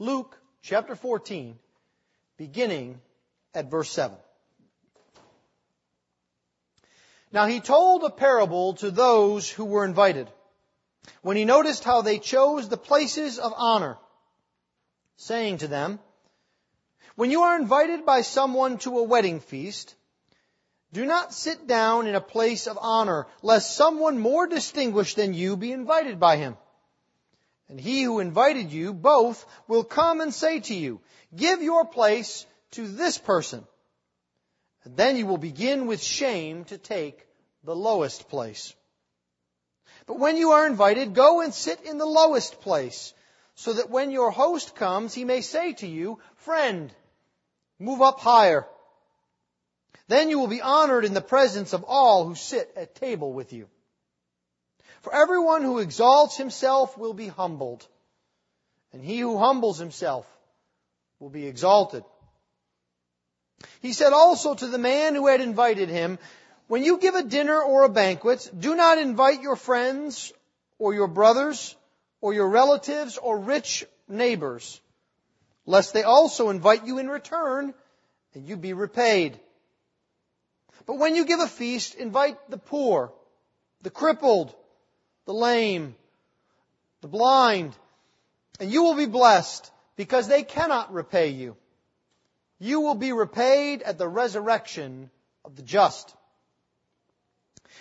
Luke chapter 14, beginning at verse 7. Now he told a parable to those who were invited. When he noticed how they chose the places of honor, saying to them, When you are invited by someone to a wedding feast, do not sit down in a place of honor, lest someone more distinguished than you be invited by him. And he who invited you both will come and say to you, Give your place to this person. And then you will begin with shame to take the lowest place. But when you are invited, go and sit in the lowest place, so that when your host comes, he may say to you, Friend, move up higher. Then you will be honored in the presence of all who sit at table with you. For everyone who exalts himself will be humbled, and he who humbles himself will be exalted. He said also to the man who had invited him, When you give a dinner or a banquet, do not invite your friends or your brothers or your relatives or rich neighbors, lest they also invite you in return and you be repaid. But when you give a feast, invite the poor, the crippled, the lame, the blind, and you will be blessed because they cannot repay you. You will be repaid at the resurrection of the just.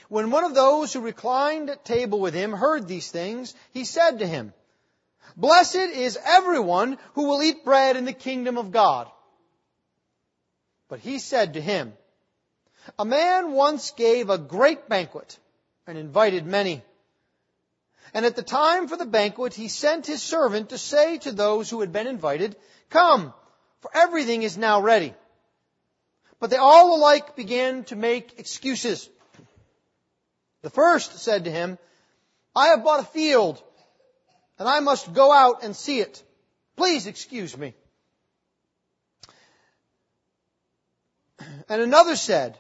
When one of those who reclined at table with him heard these things, he said to him, Blessed is everyone who will eat bread in the kingdom of God. But he said to him, A man once gave a great banquet and invited many. And at the time for the banquet, he sent his servant to say to those who had been invited, Come, for everything is now ready. But they all alike began to make excuses. The first said to him, I have bought a field, and I must go out and see it. Please excuse me. And another said,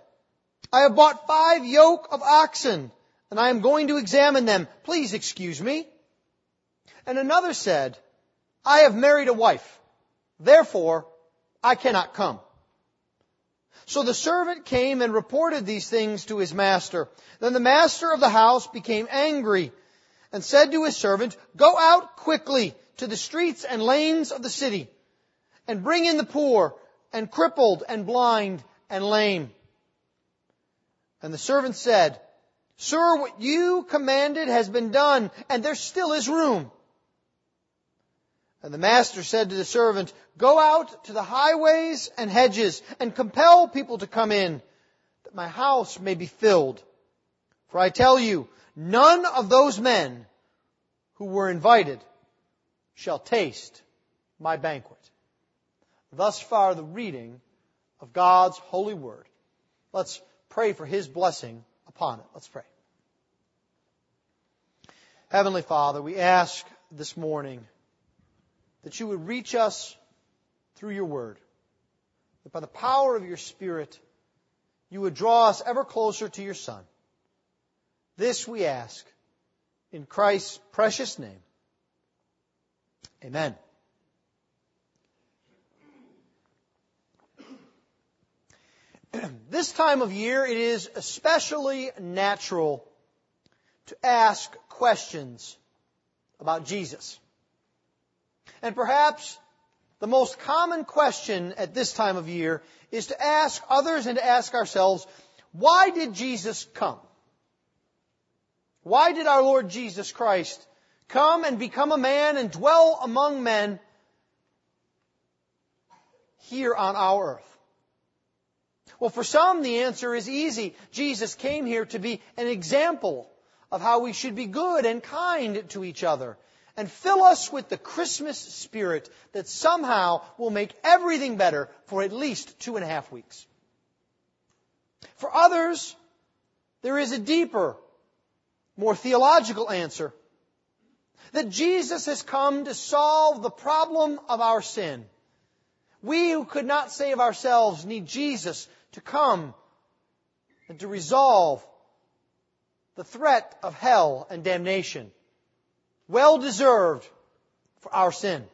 I have bought five yoke of oxen, and I am going to examine them. Please excuse me. And another said, I have married a wife. Therefore, I cannot come. So the servant came and reported these things to his master. Then the master of the house became angry and said to his servant, Go out quickly to the streets and lanes of the city and bring in the poor and crippled and blind and lame. And the servant said, Sir, what you commanded has been done and there still is room. And the master said to the servant, Go out to the highways and hedges and compel people to come in, that my house may be filled. For I tell you, none of those men who were invited shall taste my banquet. Thus far the reading of God's holy word. Let's pray for his blessing upon it. Let's pray. Heavenly Father, we ask this morning that you would reach us through your word. That by the power of your Spirit, you would draw us ever closer to your Son. This we ask in Christ's precious name. Amen. this time of year, it is especially natural to ask questions about Jesus. And perhaps the most common question at this time of year is to ask others and to ask ourselves, why did Jesus come? Why did our Lord Jesus Christ come and become a man and dwell among men here on our earth? Well, for some, the answer is easy. Jesus came here to be an example of how we should be good and kind to each other and fill us with the Christmas spirit that somehow will make everything better for at least two and a half weeks. For others, there is a deeper, more theological answer that Jesus has come to solve the problem of our sin. We who could not save ourselves need Jesus to come and to resolve the threat of hell and damnation well deserved for our sin.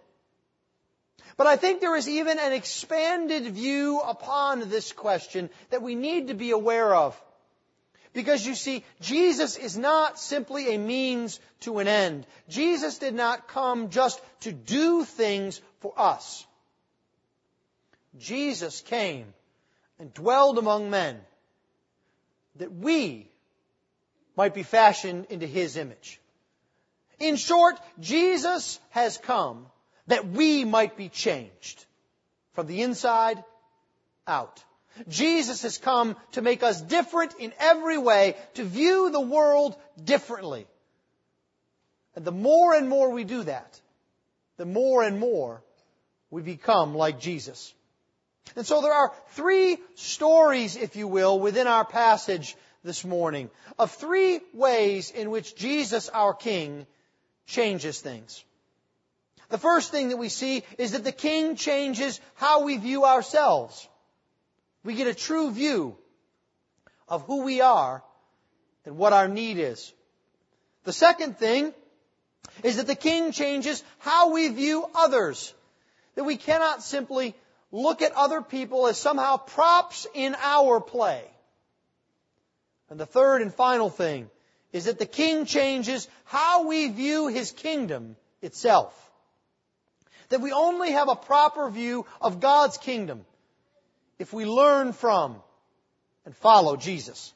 But I think there is even an expanded view upon this question that we need to be aware of. Because you see, Jesus is not simply a means to an end. Jesus did not come just to do things for us. Jesus came and dwelled among men that we might be fashioned into His image. In short, Jesus has come that we might be changed from the inside out. Jesus has come to make us different in every way, to view the world differently. And the more and more we do that, the more and more we become like Jesus. And so there are three stories, if you will, within our passage this morning of three ways in which Jesus, our King, changes things. The first thing that we see is that the King changes how we view ourselves. We get a true view of who we are and what our need is. The second thing is that the king changes how we view others. That we cannot simply look at other people as somehow props in our play. And the third and final thing is that the king changes how we view his kingdom itself. That we only have a proper view of God's kingdom if we learn from and follow Jesus.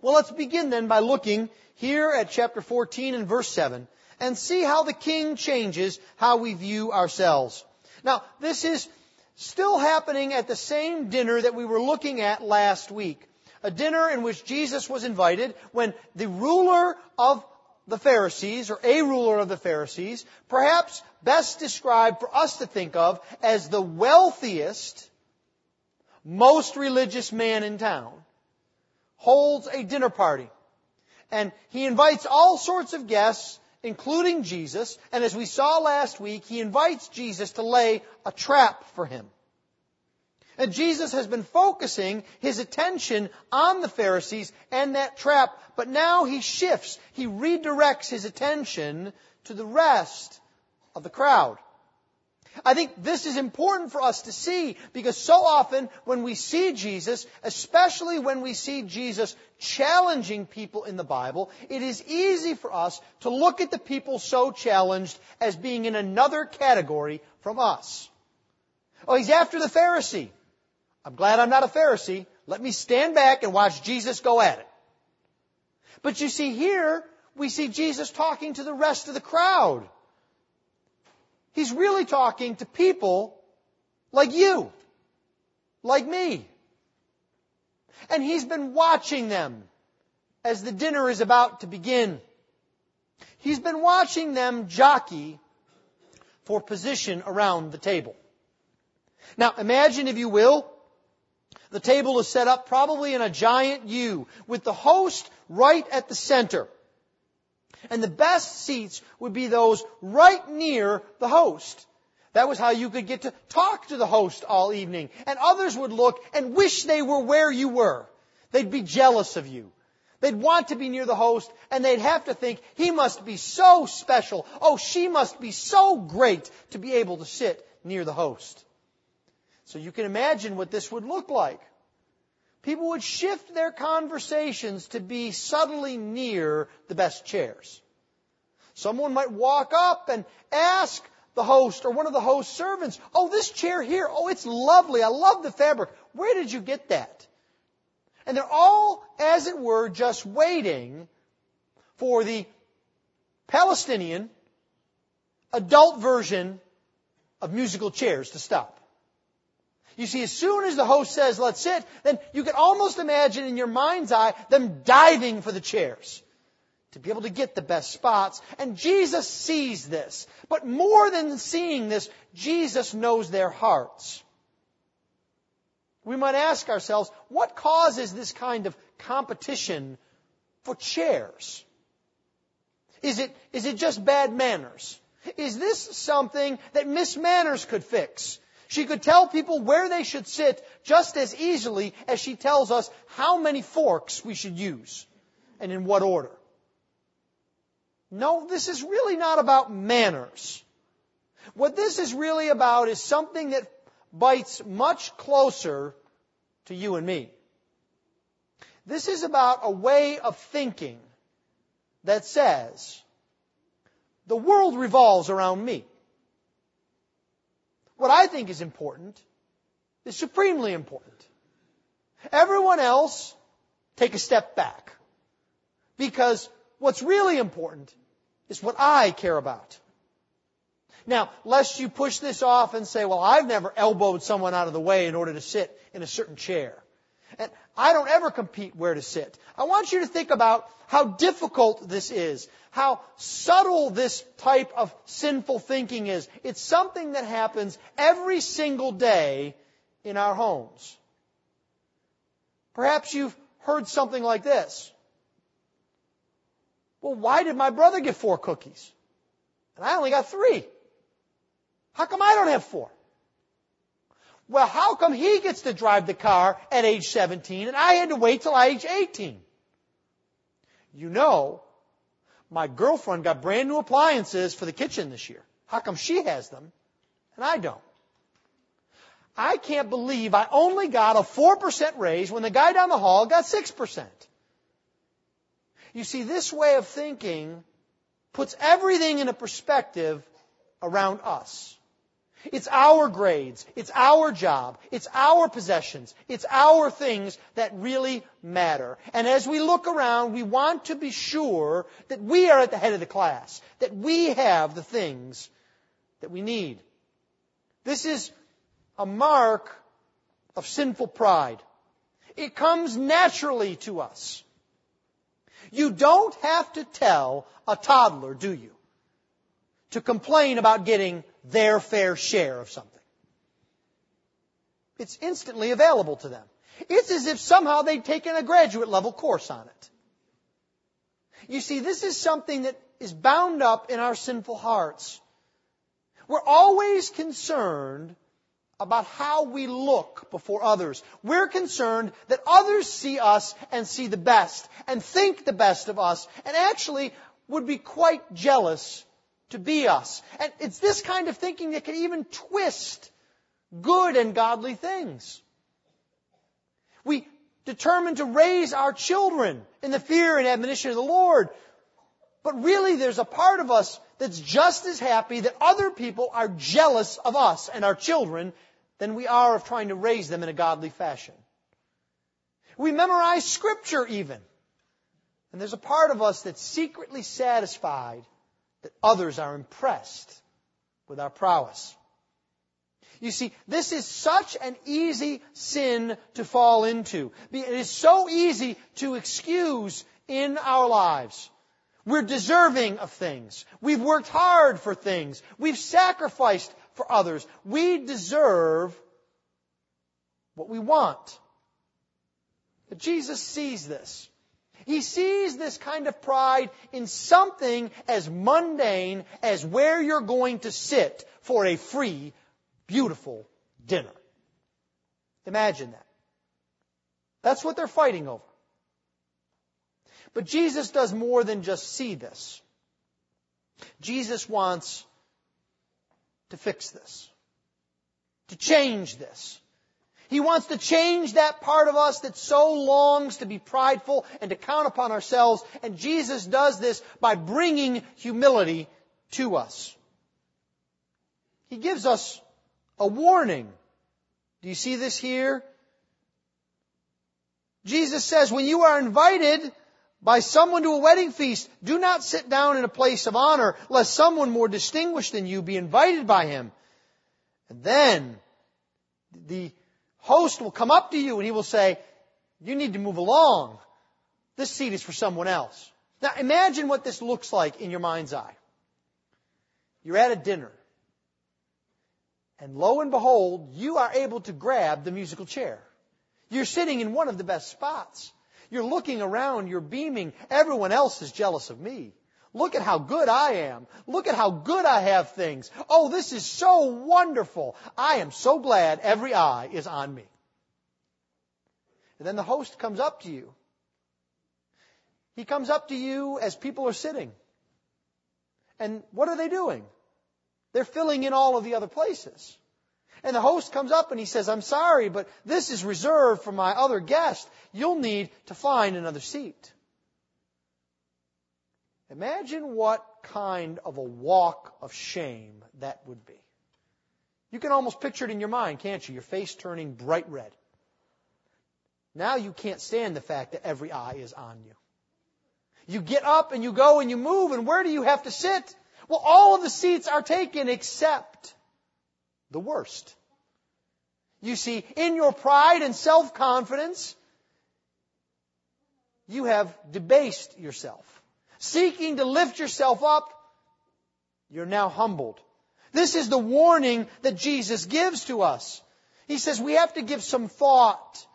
Well, let's begin then by looking here at chapter 14 and verse 7 and see how the king changes how we view ourselves. Now, this is still happening at the same dinner that we were looking at last week. A dinner in which Jesus was invited when the ruler of the Pharisees, or a ruler of the Pharisees, perhaps best described for us to think of as the wealthiest, most religious man in town, holds a dinner party. And he invites all sorts of guests, including Jesus, and as we saw last week, he invites Jesus to lay a trap for him. And Jesus has been focusing his attention on the Pharisees and that trap, but now he shifts. He redirects his attention to the rest of the crowd. I think this is important for us to see because so often when we see Jesus, especially when we see Jesus challenging people in the Bible, it is easy for us to look at the people so challenged as being in another category from us. Oh, he's after the Pharisee. I'm glad I'm not a Pharisee. Let me stand back and watch Jesus go at it. But you see here, we see Jesus talking to the rest of the crowd. He's really talking to people like you, like me. And he's been watching them as the dinner is about to begin. He's been watching them jockey for position around the table. Now imagine, if you will, the table is set up probably in a giant U with the host right at the center. And the best seats would be those right near the host. That was how you could get to talk to the host all evening. And others would look and wish they were where you were. They'd be jealous of you. They'd want to be near the host and they'd have to think, he must be so special. Oh, she must be so great to be able to sit near the host. So you can imagine what this would look like. People would shift their conversations to be subtly near the best chairs. Someone might walk up and ask the host or one of the host servants, Oh, this chair here, oh, it's lovely. I love the fabric. Where did you get that? And they're all, as it were, just waiting for the Palestinian adult version of musical chairs to stop. You see, as soon as the host says, let's sit, then you can almost imagine in your mind's eye them diving for the chairs to be able to get the best spots. And Jesus sees this. But more than seeing this, Jesus knows their hearts. We might ask ourselves, what causes this kind of competition for chairs? Is it, is it just bad manners? Is this something that Miss Manners could fix? She could tell people where they should sit just as easily as she tells us how many forks we should use and in what order. No, this is really not about manners. What this is really about is something that bites much closer to you and me. This is about a way of thinking that says, the world revolves around me. What I think is important is supremely important. Everyone else, take a step back. Because what's really important is what I care about. Now, lest you push this off and say, well, I've never elbowed someone out of the way in order to sit in a certain chair. And I don't ever compete where to sit. I want you to think about how difficult this is, how subtle this type of sinful thinking is. It's something that happens every single day in our homes. Perhaps you've heard something like this. Well, why did my brother get four cookies? And I only got three. How come I don't have four? Well, how come he gets to drive the car at age 17 and I had to wait till age 18? You know, my girlfriend got brand new appliances for the kitchen this year. How come she has them and I don't? I can't believe I only got a 4% raise when the guy down the hall got 6%. You see, this way of thinking puts everything in a perspective around us. It's our grades. It's our job. It's our possessions. It's our things that really matter. And as we look around, we want to be sure that we are at the head of the class, that we have the things that we need. This is a mark of sinful pride. It comes naturally to us. You don't have to tell a toddler, do you, to complain about getting their fair share of something. It's instantly available to them. It's as if somehow they'd taken a graduate level course on it. You see, this is something that is bound up in our sinful hearts. We're always concerned about how we look before others. We're concerned that others see us and see the best and think the best of us and actually would be quite jealous to be us. And it's this kind of thinking that can even twist good and godly things. We determine to raise our children in the fear and admonition of the Lord. But really there's a part of us that's just as happy that other people are jealous of us and our children than we are of trying to raise them in a godly fashion. We memorize scripture even. And there's a part of us that's secretly satisfied that others are impressed with our prowess. You see, this is such an easy sin to fall into. It is so easy to excuse in our lives. We're deserving of things. We've worked hard for things. We've sacrificed for others. We deserve what we want. But Jesus sees this. He sees this kind of pride in something as mundane as where you're going to sit for a free, beautiful dinner. Imagine that. That's what they're fighting over. But Jesus does more than just see this. Jesus wants to fix this, to change this. He wants to change that part of us that so longs to be prideful and to count upon ourselves. And Jesus does this by bringing humility to us. He gives us a warning. Do you see this here? Jesus says, when you are invited by someone to a wedding feast, do not sit down in a place of honor, lest someone more distinguished than you be invited by him. And then the host will come up to you and he will say, you need to move along. This seat is for someone else. Now imagine what this looks like in your mind's eye. You're at a dinner. And lo and behold, you are able to grab the musical chair. You're sitting in one of the best spots. You're looking around, you're beaming. Everyone else is jealous of me. Look at how good I am. Look at how good I have things. Oh, this is so wonderful. I am so glad every eye is on me. And then the host comes up to you. He comes up to you as people are sitting. And what are they doing? They're filling in all of the other places. And the host comes up and he says, I'm sorry, but this is reserved for my other guest. You'll need to find another seat. Imagine what kind of a walk of shame that would be. You can almost picture it in your mind, can't you? Your face turning bright red. Now you can't stand the fact that every eye is on you. You get up and you go and you move, and where do you have to sit? Well, all of the seats are taken except the worst. You see, in your pride and self-confidence, you have debased yourself. Seeking to lift yourself up, you're now humbled. This is the warning that Jesus gives to us. He says we have to give some thought.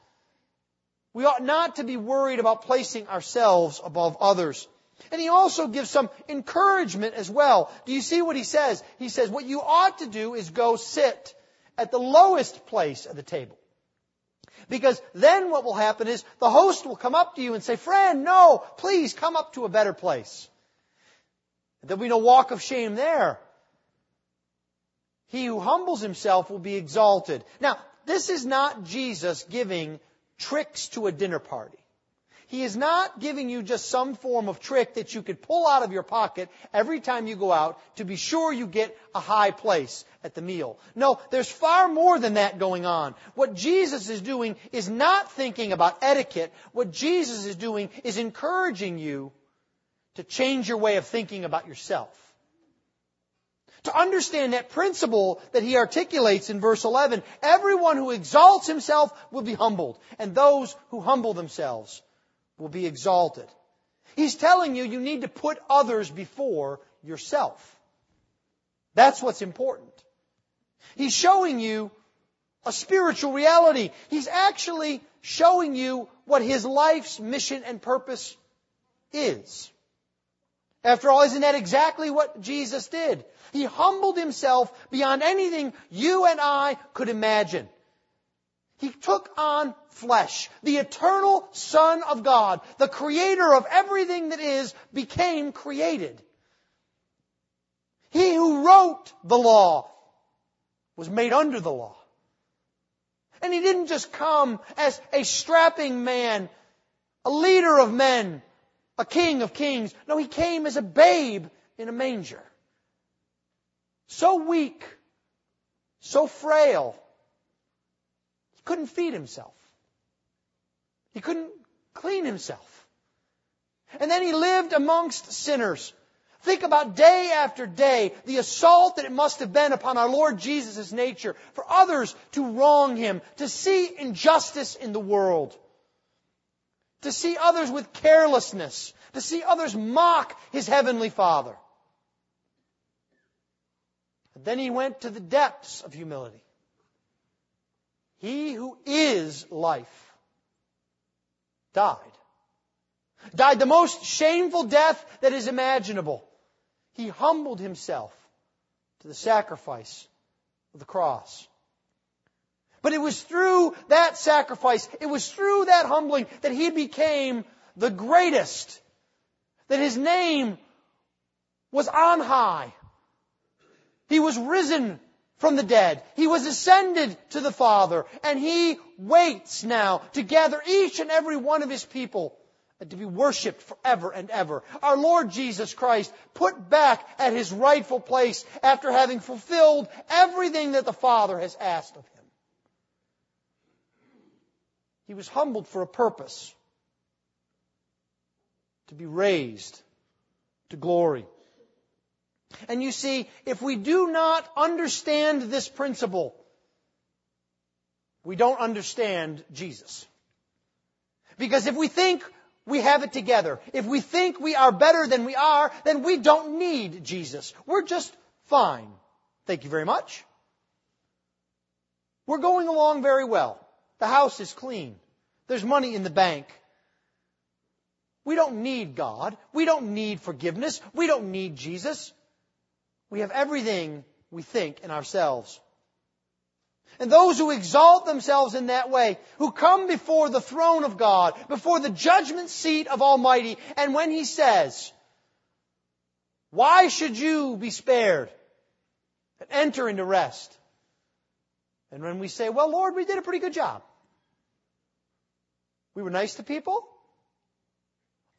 We ought not to be worried about placing ourselves above others. And he also gives some encouragement as well. Do you see what he says? He says, what you ought to do is go sit at the lowest place at the table. Because then what will happen is the host will come up to you and say, friend, no, please come up to a better place. There'll be no walk of shame there. He who humbles himself will be exalted. Now, this is not Jesus giving tricks to a dinner party. He is not giving you just some form of trick that you could pull out of your pocket every time you go out to be sure you get a high place at the meal. No, there's far more than that going on. What Jesus is doing is not thinking about etiquette. What Jesus is doing is encouraging you to change your way of thinking about yourself. To understand that principle that he articulates in verse 11, everyone who exalts himself will be humbled, and those who humble themselves will be exalted. He's telling you you need to put others before yourself. That's what's important. He's showing you a spiritual reality. He's actually showing you what his life's mission and purpose is. After all, isn't that exactly what Jesus did? He humbled himself beyond anything you and I could imagine. He took on flesh. The eternal Son of God, the creator of everything that is, became created. He who wrote the law was made under the law. And he didn't just come as a strapping man, a leader of men, a king of kings. No, he came as a babe in a manger. So weak, so frail, couldn't feed himself. He couldn't clean himself. And then he lived amongst sinners. Think about day after day the assault that it must have been upon our Lord Jesus' nature for others to wrong him, to see injustice in the world, to see others with carelessness, to see others mock his heavenly Father. Then he went to the depths of humility. He who is life died. Died the most shameful death that is imaginable. He humbled himself to the sacrifice of the cross. But it was through that sacrifice, it was through that humbling that he became the greatest. That his name was on high. He was risen from the dead. He was ascended to the Father, and He waits now to gather each and every one of His people and to be worshipped forever and ever. Our Lord Jesus Christ put back at His rightful place after having fulfilled everything that the Father has asked of Him. He was humbled for a purpose. To be raised to glory. And you see, if we do not understand this principle, we don't understand Jesus. Because if we think we have it together, if we think we are better than we are, then we don't need Jesus. We're just fine. Thank you very much. We're going along very well. The house is clean. There's money in the bank. We don't need God. We don't need forgiveness. We don't need Jesus. We have everything we think in ourselves. And those who exalt themselves in that way, who come before the throne of God, before the judgment seat of Almighty, and when He says, Why should you be spared? And enter into rest. And when we say, well, Lord, we did a pretty good job. We were nice to people.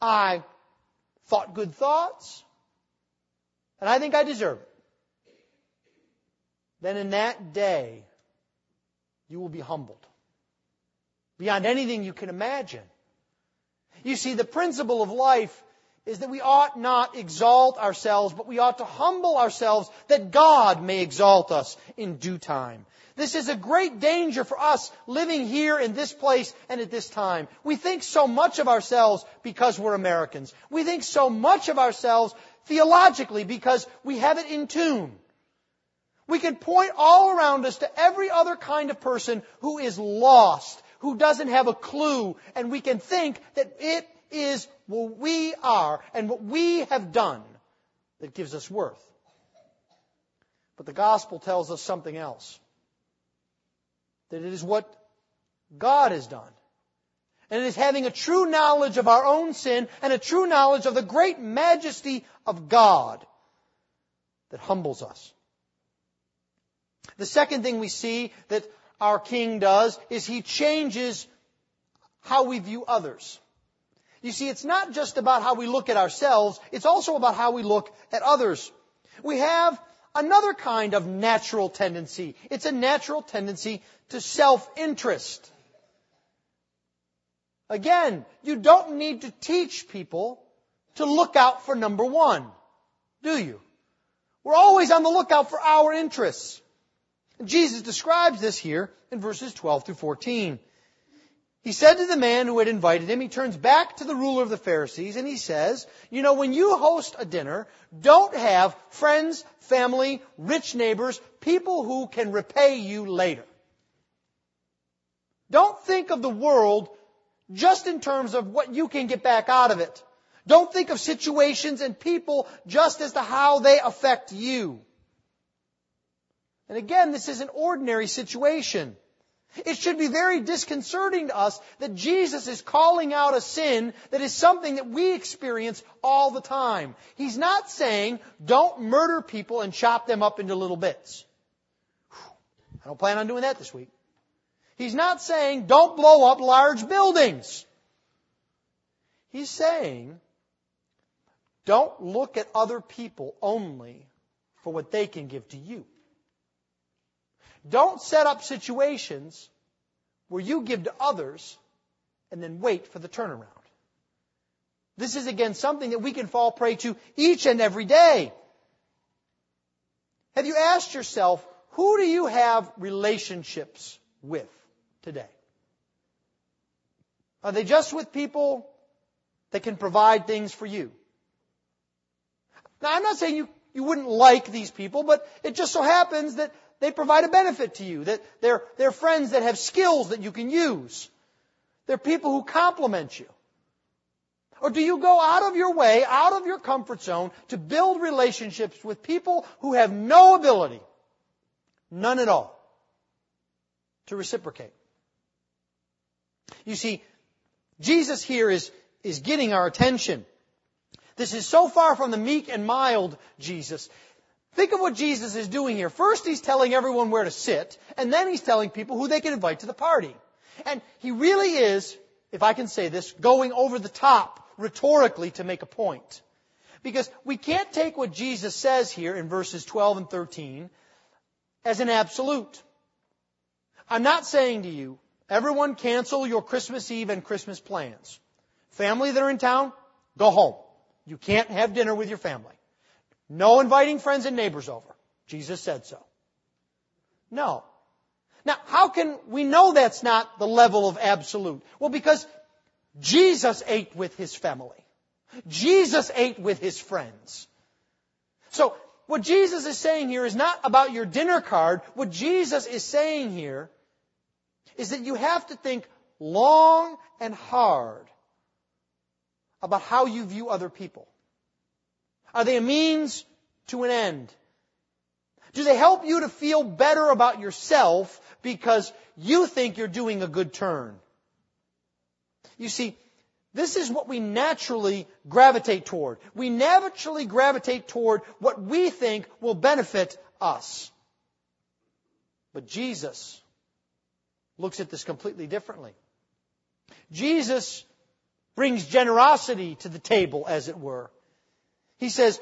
I thought good thoughts. And I think I deserve it. Then in that day, you will be humbled beyond anything you can imagine. You see, the principle of life is that we ought not exalt ourselves, but we ought to humble ourselves that God may exalt us in due time. This is a great danger for us living here in this place and at this time. We think so much of ourselves because we're Americans. We think so much of ourselves theologically because we have it in tune. We can point all around us to every other kind of person who is lost, who doesn't have a clue, and we can think that it is what we are and what we have done that gives us worth. But the gospel tells us something else. That it is what God has done. And it is having a true knowledge of our own sin and a true knowledge of the great majesty of God that humbles us. The second thing we see that our King does is he changes how we view others. You see, it's not just about how we look at ourselves, it's also about how we look at others. We have another kind of natural tendency. It's a natural tendency to self-interest. Again, you don't need to teach people to look out for number one, do you? We're always on the lookout for our interests. Jesus describes this here in verses 12 through 14. He said to the man who had invited him, he turns back to the ruler of the Pharisees and he says, you know, when you host a dinner, don't have friends, family, rich neighbors, people who can repay you later. Don't think of the world just in terms of what you can get back out of it. Don't think of situations and people just as to how they affect you. And again, this is an ordinary situation. It should be very disconcerting to us that Jesus is calling out a sin that is something that we experience all the time. He's not saying, don't murder people and chop them up into little bits. I don't plan on doing that this week. He's not saying, don't blow up large buildings. He's saying, don't look at other people only for what they can give to you. Don't set up situations where you give to others and then wait for the turnaround. This is again something that we can fall prey to each and every day. Have you asked yourself, who do you have relationships with today? Are they just with people that can provide things for you? Now, I'm not saying you, you wouldn't like these people, but it just so happens that they provide a benefit to you, that they're, they're friends that have skills that you can use. They're people who complement you. Or do you go out of your way, out of your comfort zone to build relationships with people who have no ability, none at all, to reciprocate? You see, Jesus here is, is getting our attention. This is so far from the meek and mild Jesus. Think of what Jesus is doing here. First, he's telling everyone where to sit, and then he's telling people who they can invite to the party. And he really is, if I can say this, going over the top rhetorically to make a point. Because we can't take what Jesus says here in verses 12 and 13 as an absolute. I'm not saying to you, everyone cancel your Christmas Eve and Christmas plans. Family that are in town, go home. You can't have dinner with your family. No inviting friends and neighbors over. Jesus said so. No. Now, how can we know that's not the level of absolute? Well, because Jesus ate with his family. Jesus ate with his friends. So, what Jesus is saying here is not about your dinner card. What Jesus is saying here is that you have to think long and hard about how you view other people. Are they a means to an end? Do they help you to feel better about yourself because you think you're doing a good turn? You see, this is what we naturally gravitate toward. We naturally gravitate toward what we think will benefit us. But Jesus looks at this completely differently. Jesus brings generosity to the table, as it were. He says,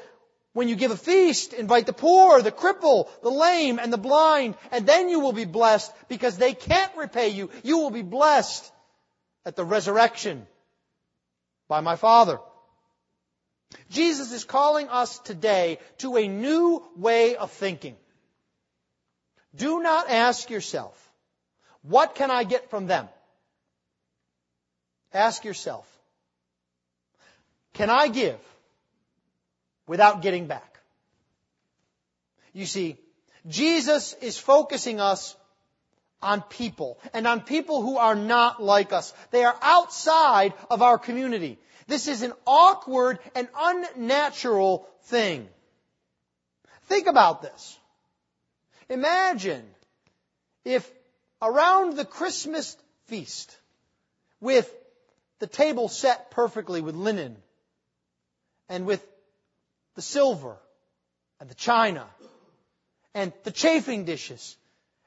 when you give a feast, invite the poor, the cripple, the lame, and the blind, and then you will be blessed because they can't repay you. You will be blessed at the resurrection by my Father. Jesus is calling us today to a new way of thinking. Do not ask yourself, what can I get from them? Ask yourself, can I give without getting back? You see, Jesus is focusing us on people and on people who are not like us. They are outside of our community. This is an awkward and unnatural thing. Think about this. Imagine if around the Christmas feast, with the table set perfectly with linen, and with the silver, and the china, and the chafing dishes,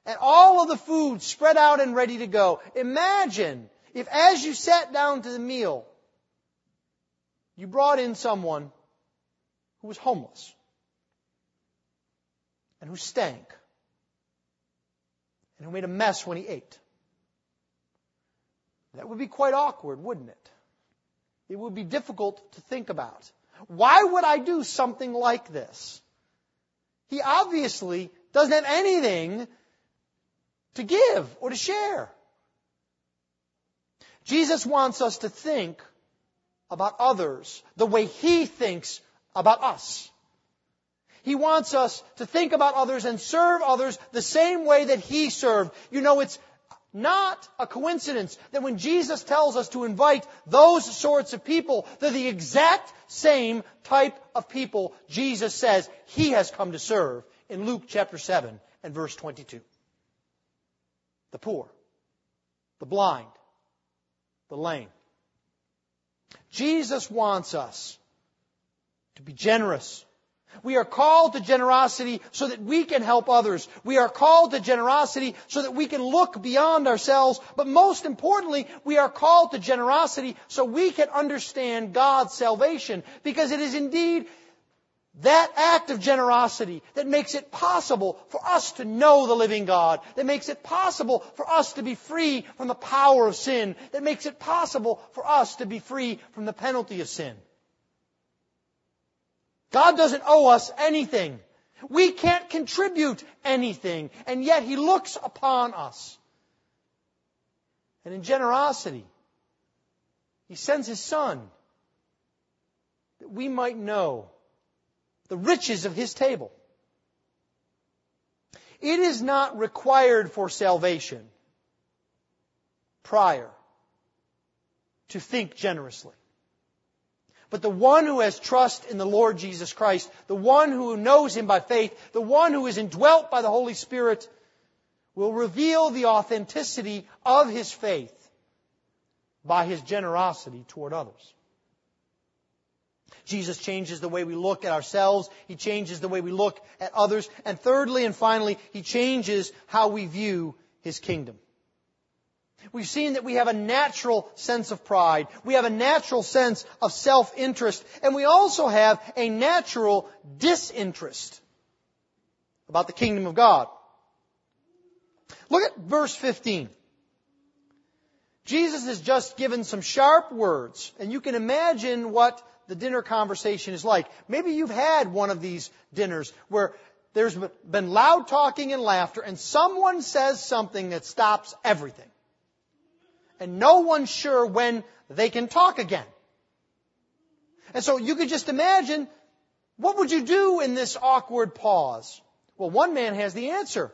and all of the food spread out and ready to go. Imagine if as you sat down to the meal, you brought in someone who was homeless and who stank and who made a mess when he ate. That would be quite awkward, wouldn't it? It would be difficult to think about. Why would I do something like this? He obviously doesn't have anything to give or to share. Jesus wants us to think about others the way He thinks about us. He wants us to think about others and serve others the same way that He served. You know, it's not a coincidence that when Jesus tells us to invite those sorts of people, they're the exact same type of people Jesus says He has come to serve in Luke chapter 7 and verse 22. The poor, the blind, the lame, Jesus wants us to be generous. We are called to generosity so that we can help others. We are called to generosity so that we can look beyond ourselves. But most importantly, we are called to generosity so we can understand God's salvation. Because it is indeed that act of generosity that makes it possible for us to know the living God, that makes it possible for us to be free from the power of sin, that makes it possible for us to be free from the penalty of sin. God doesn't owe us anything. We can't contribute anything, and yet He looks upon us. And in generosity, He sends His Son that we might know the riches of his table. It is not required for salvation prior to think generously. But the one who has trust in the Lord Jesus Christ, the one who knows Him by faith, the one who is indwelt by the Holy Spirit, will reveal the authenticity of his faith by his generosity toward others. Jesus changes the way we look at ourselves. He changes the way we look at others. And thirdly and finally, He changes how we view His kingdom. We've seen that we have a natural sense of pride. We have a natural sense of self-interest. And we also have a natural disinterest about the kingdom of God. Look at verse 15. Jesus has just given some sharp words, and you can imagine what the dinner conversation is like. Maybe you've had one of these dinners where there's been loud talking and laughter and someone says something that stops everything. And no one's sure when they can talk again. And so you could just imagine, what would you do in this awkward pause? Well, one man has the answer.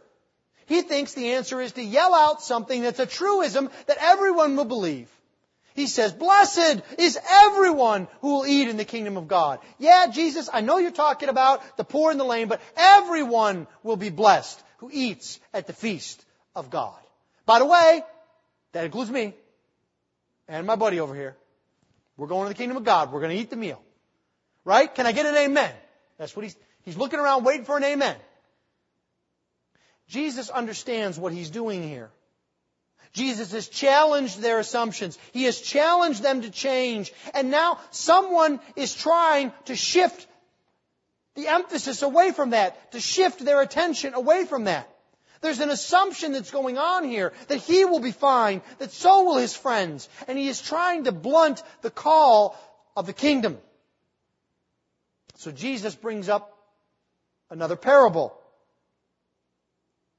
He thinks the answer is to yell out something that's a truism that everyone will believe. He says, blessed is everyone who will eat in the kingdom of God. Yeah, Jesus, I know you're talking about the poor and the lame, but everyone will be blessed who eats at the feast of God. By the way, that includes me and my buddy over here. We're going to the kingdom of God. We're going to eat the meal. Right? Can I get an amen? That's what he's, he's looking around waiting for an amen. Jesus understands what he's doing here. Jesus has challenged their assumptions. He has challenged them to change. And now someone is trying to shift the emphasis away from that, to shift their attention away from that. There's an assumption that's going on here that he will be fine, that so will his friends. And he is trying to blunt the call of the kingdom. So Jesus brings up another parable.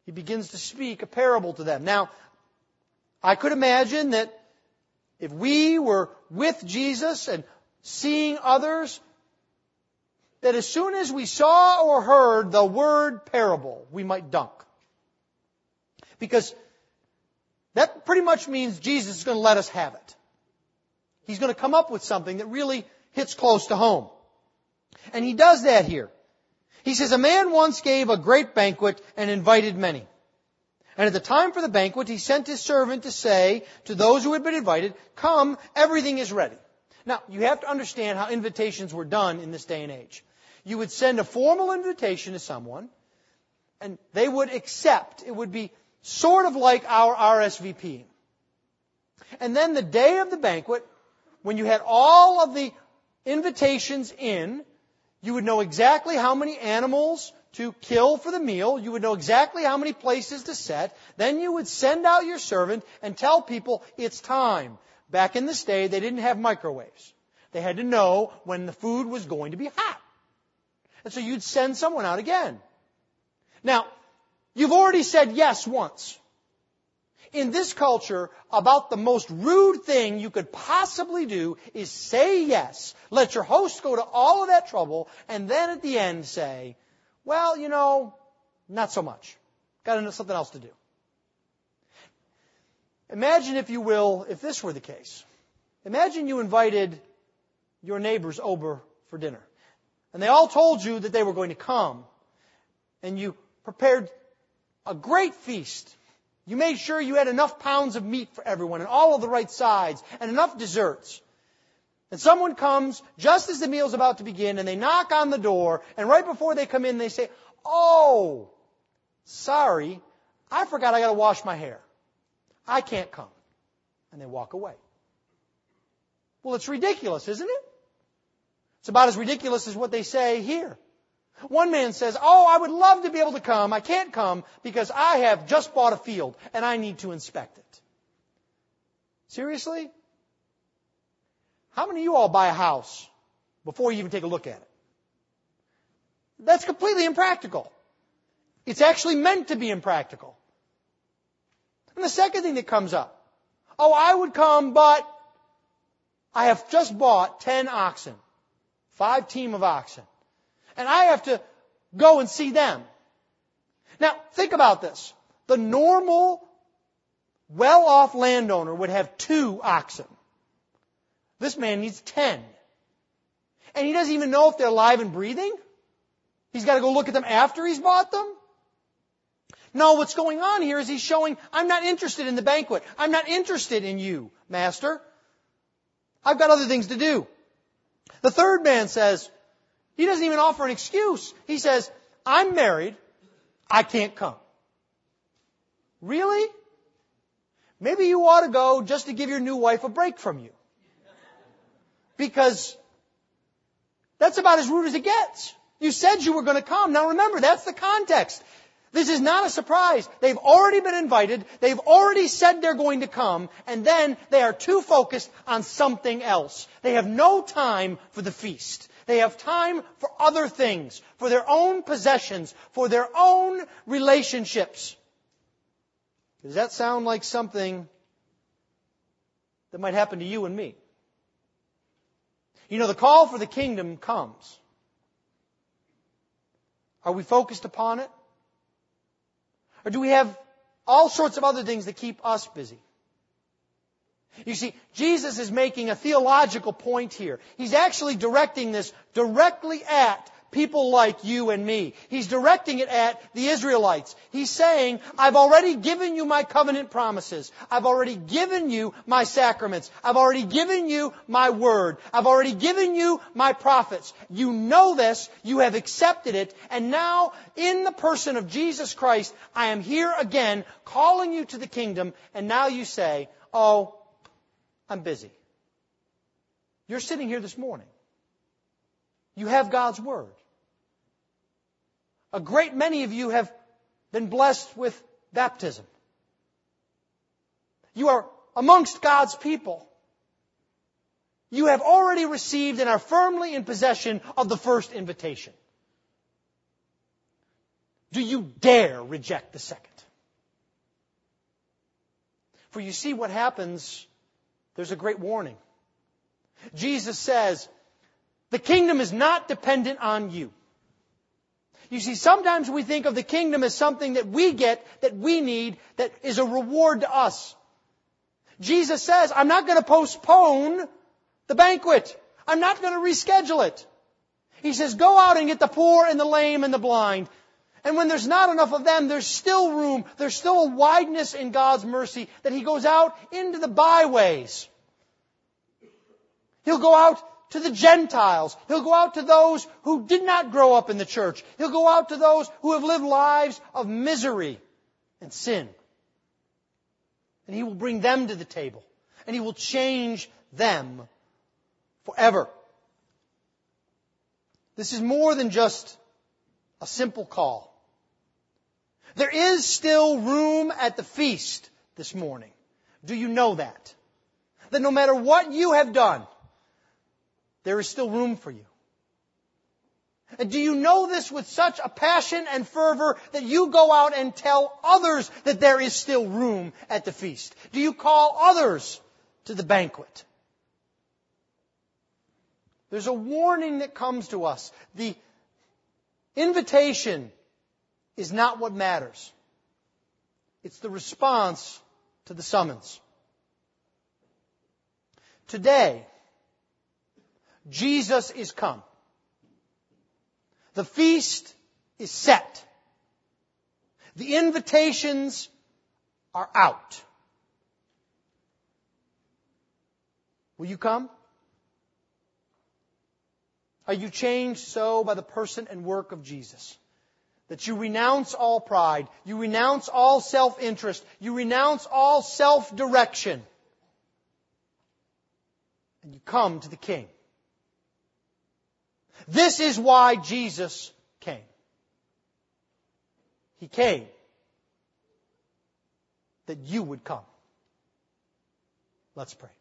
He begins to speak a parable to them. Now, I could imagine that if we were with Jesus and seeing others, that as soon as we saw or heard the word parable, we might dunk. Because that pretty much means Jesus is going to let us have it. He's going to come up with something that really hits close to home. And he does that here. He says, a man once gave a great banquet and invited many. And at the time for the banquet, he sent his servant to say to those who had been invited, come, everything is ready. Now, you have to understand how invitations were done in this day and age. You would send a formal invitation to someone, and they would accept. It would be sort of like our RSVP. And then the day of the banquet, when you had all of the invitations in, you would know exactly how many animals to kill for the meal. You would know exactly how many places to set. Then you would send out your servant and tell people it's time. Back in this day, they didn't have microwaves. They had to know when the food was going to be hot. And so you'd send someone out again. Now, you've already said yes once in this culture about the most rude thing you could possibly do is say yes. Let your host go to all of that trouble and then at the end say, well, you know, not so much. Got something else to do. Imagine, if you will, if this were the case. Imagine you invited your neighbors over for dinner. And they all told you that they were going to come. And you prepared a great feast. You made sure you had enough pounds of meat for everyone and all of the right sides and enough desserts. And someone comes just as the meal's about to begin and they knock on the door and right before they come in they say, Oh, sorry, I forgot I gotta wash my hair. I can't come. And they walk away. Well, it's ridiculous, isn't it? It's about as ridiculous as what they say here. One man says, Oh, I would love to be able to come. I can't come because I have just bought a field and I need to inspect it. Seriously? How many of you all buy a house before you even take a look at it? That's completely impractical. It's actually meant to be impractical. And the second thing that comes up, oh, I would come, but I have just bought 10 oxen, five team of oxen and I have to go and see them. Now, think about this. The normal, well-off landowner would have two oxen. This man needs ten. And he doesn't even know if they're alive and breathing. He's got to go look at them after he's bought them. No, what's going on here is he's showing, I'm not interested in the banquet. I'm not interested in you, master. I've got other things to do. The third man says, he doesn't even offer an excuse. He says, I'm married. I can't come. Really? Maybe you ought to go just to give your new wife a break from you. Because that's about as rude as it gets. You said you were going to come. Now remember, that's the context. This is not a surprise. They've already been invited. They've already said they're going to come. And then they are too focused on something else. They have no time for the feast. They have time for other things, for their own possessions, for their own relationships. Does that sound like something that might happen to you and me? You know, the call for the kingdom comes. Are we focused upon it? Or do we have all sorts of other things that keep us busy? You see, Jesus is making a theological point here. He's actually directing this directly at people like you and me. He's directing it at the Israelites. He's saying, I've already given you my covenant promises. I've already given you my sacraments. I've already given you my word. I've already given you my prophets. You know this. You have accepted it. And now, in the person of Jesus Christ, I am here again calling you to the kingdom. And now you say, Oh, I'm busy. You're sitting here this morning. You have God's Word. A great many of you have been blessed with baptism. You are amongst God's people. You have already received and are firmly in possession of the first invitation. Do you dare reject the second? For you see what happens, there's a great warning. Jesus says, the kingdom is not dependent on you. You see, sometimes we think of the kingdom as something that we get, that we need, that is a reward to us. Jesus says, I'm not going to postpone the banquet. I'm not going to reschedule it. He says, go out and get the poor and the lame and the blind. And when there's not enough of them, there's still room. There's still a wideness in God's mercy that He goes out into the byways. He'll go out to the Gentiles. He'll go out to those who did not grow up in the church. He'll go out to those who have lived lives of misery and sin. And He will bring them to the table. And He will change them forever. This is more than just a simple call. There is still room at the feast this morning. Do you know that? That no matter what you have done, there is still room for you. And do you know this with such a passion and fervor that you go out and tell others that there is still room at the feast? Do you call others to the banquet? There's a warning that comes to us. The invitation is not what matters. It's the response to the summons. Today, Jesus is come. The feast is set. The invitations are out. Will you come? Are you changed so by the person and work of Jesus? That you renounce all pride, you renounce all self-interest, you renounce all self-direction, and you come to the King. This is why Jesus came. He came that you would come. Let's pray.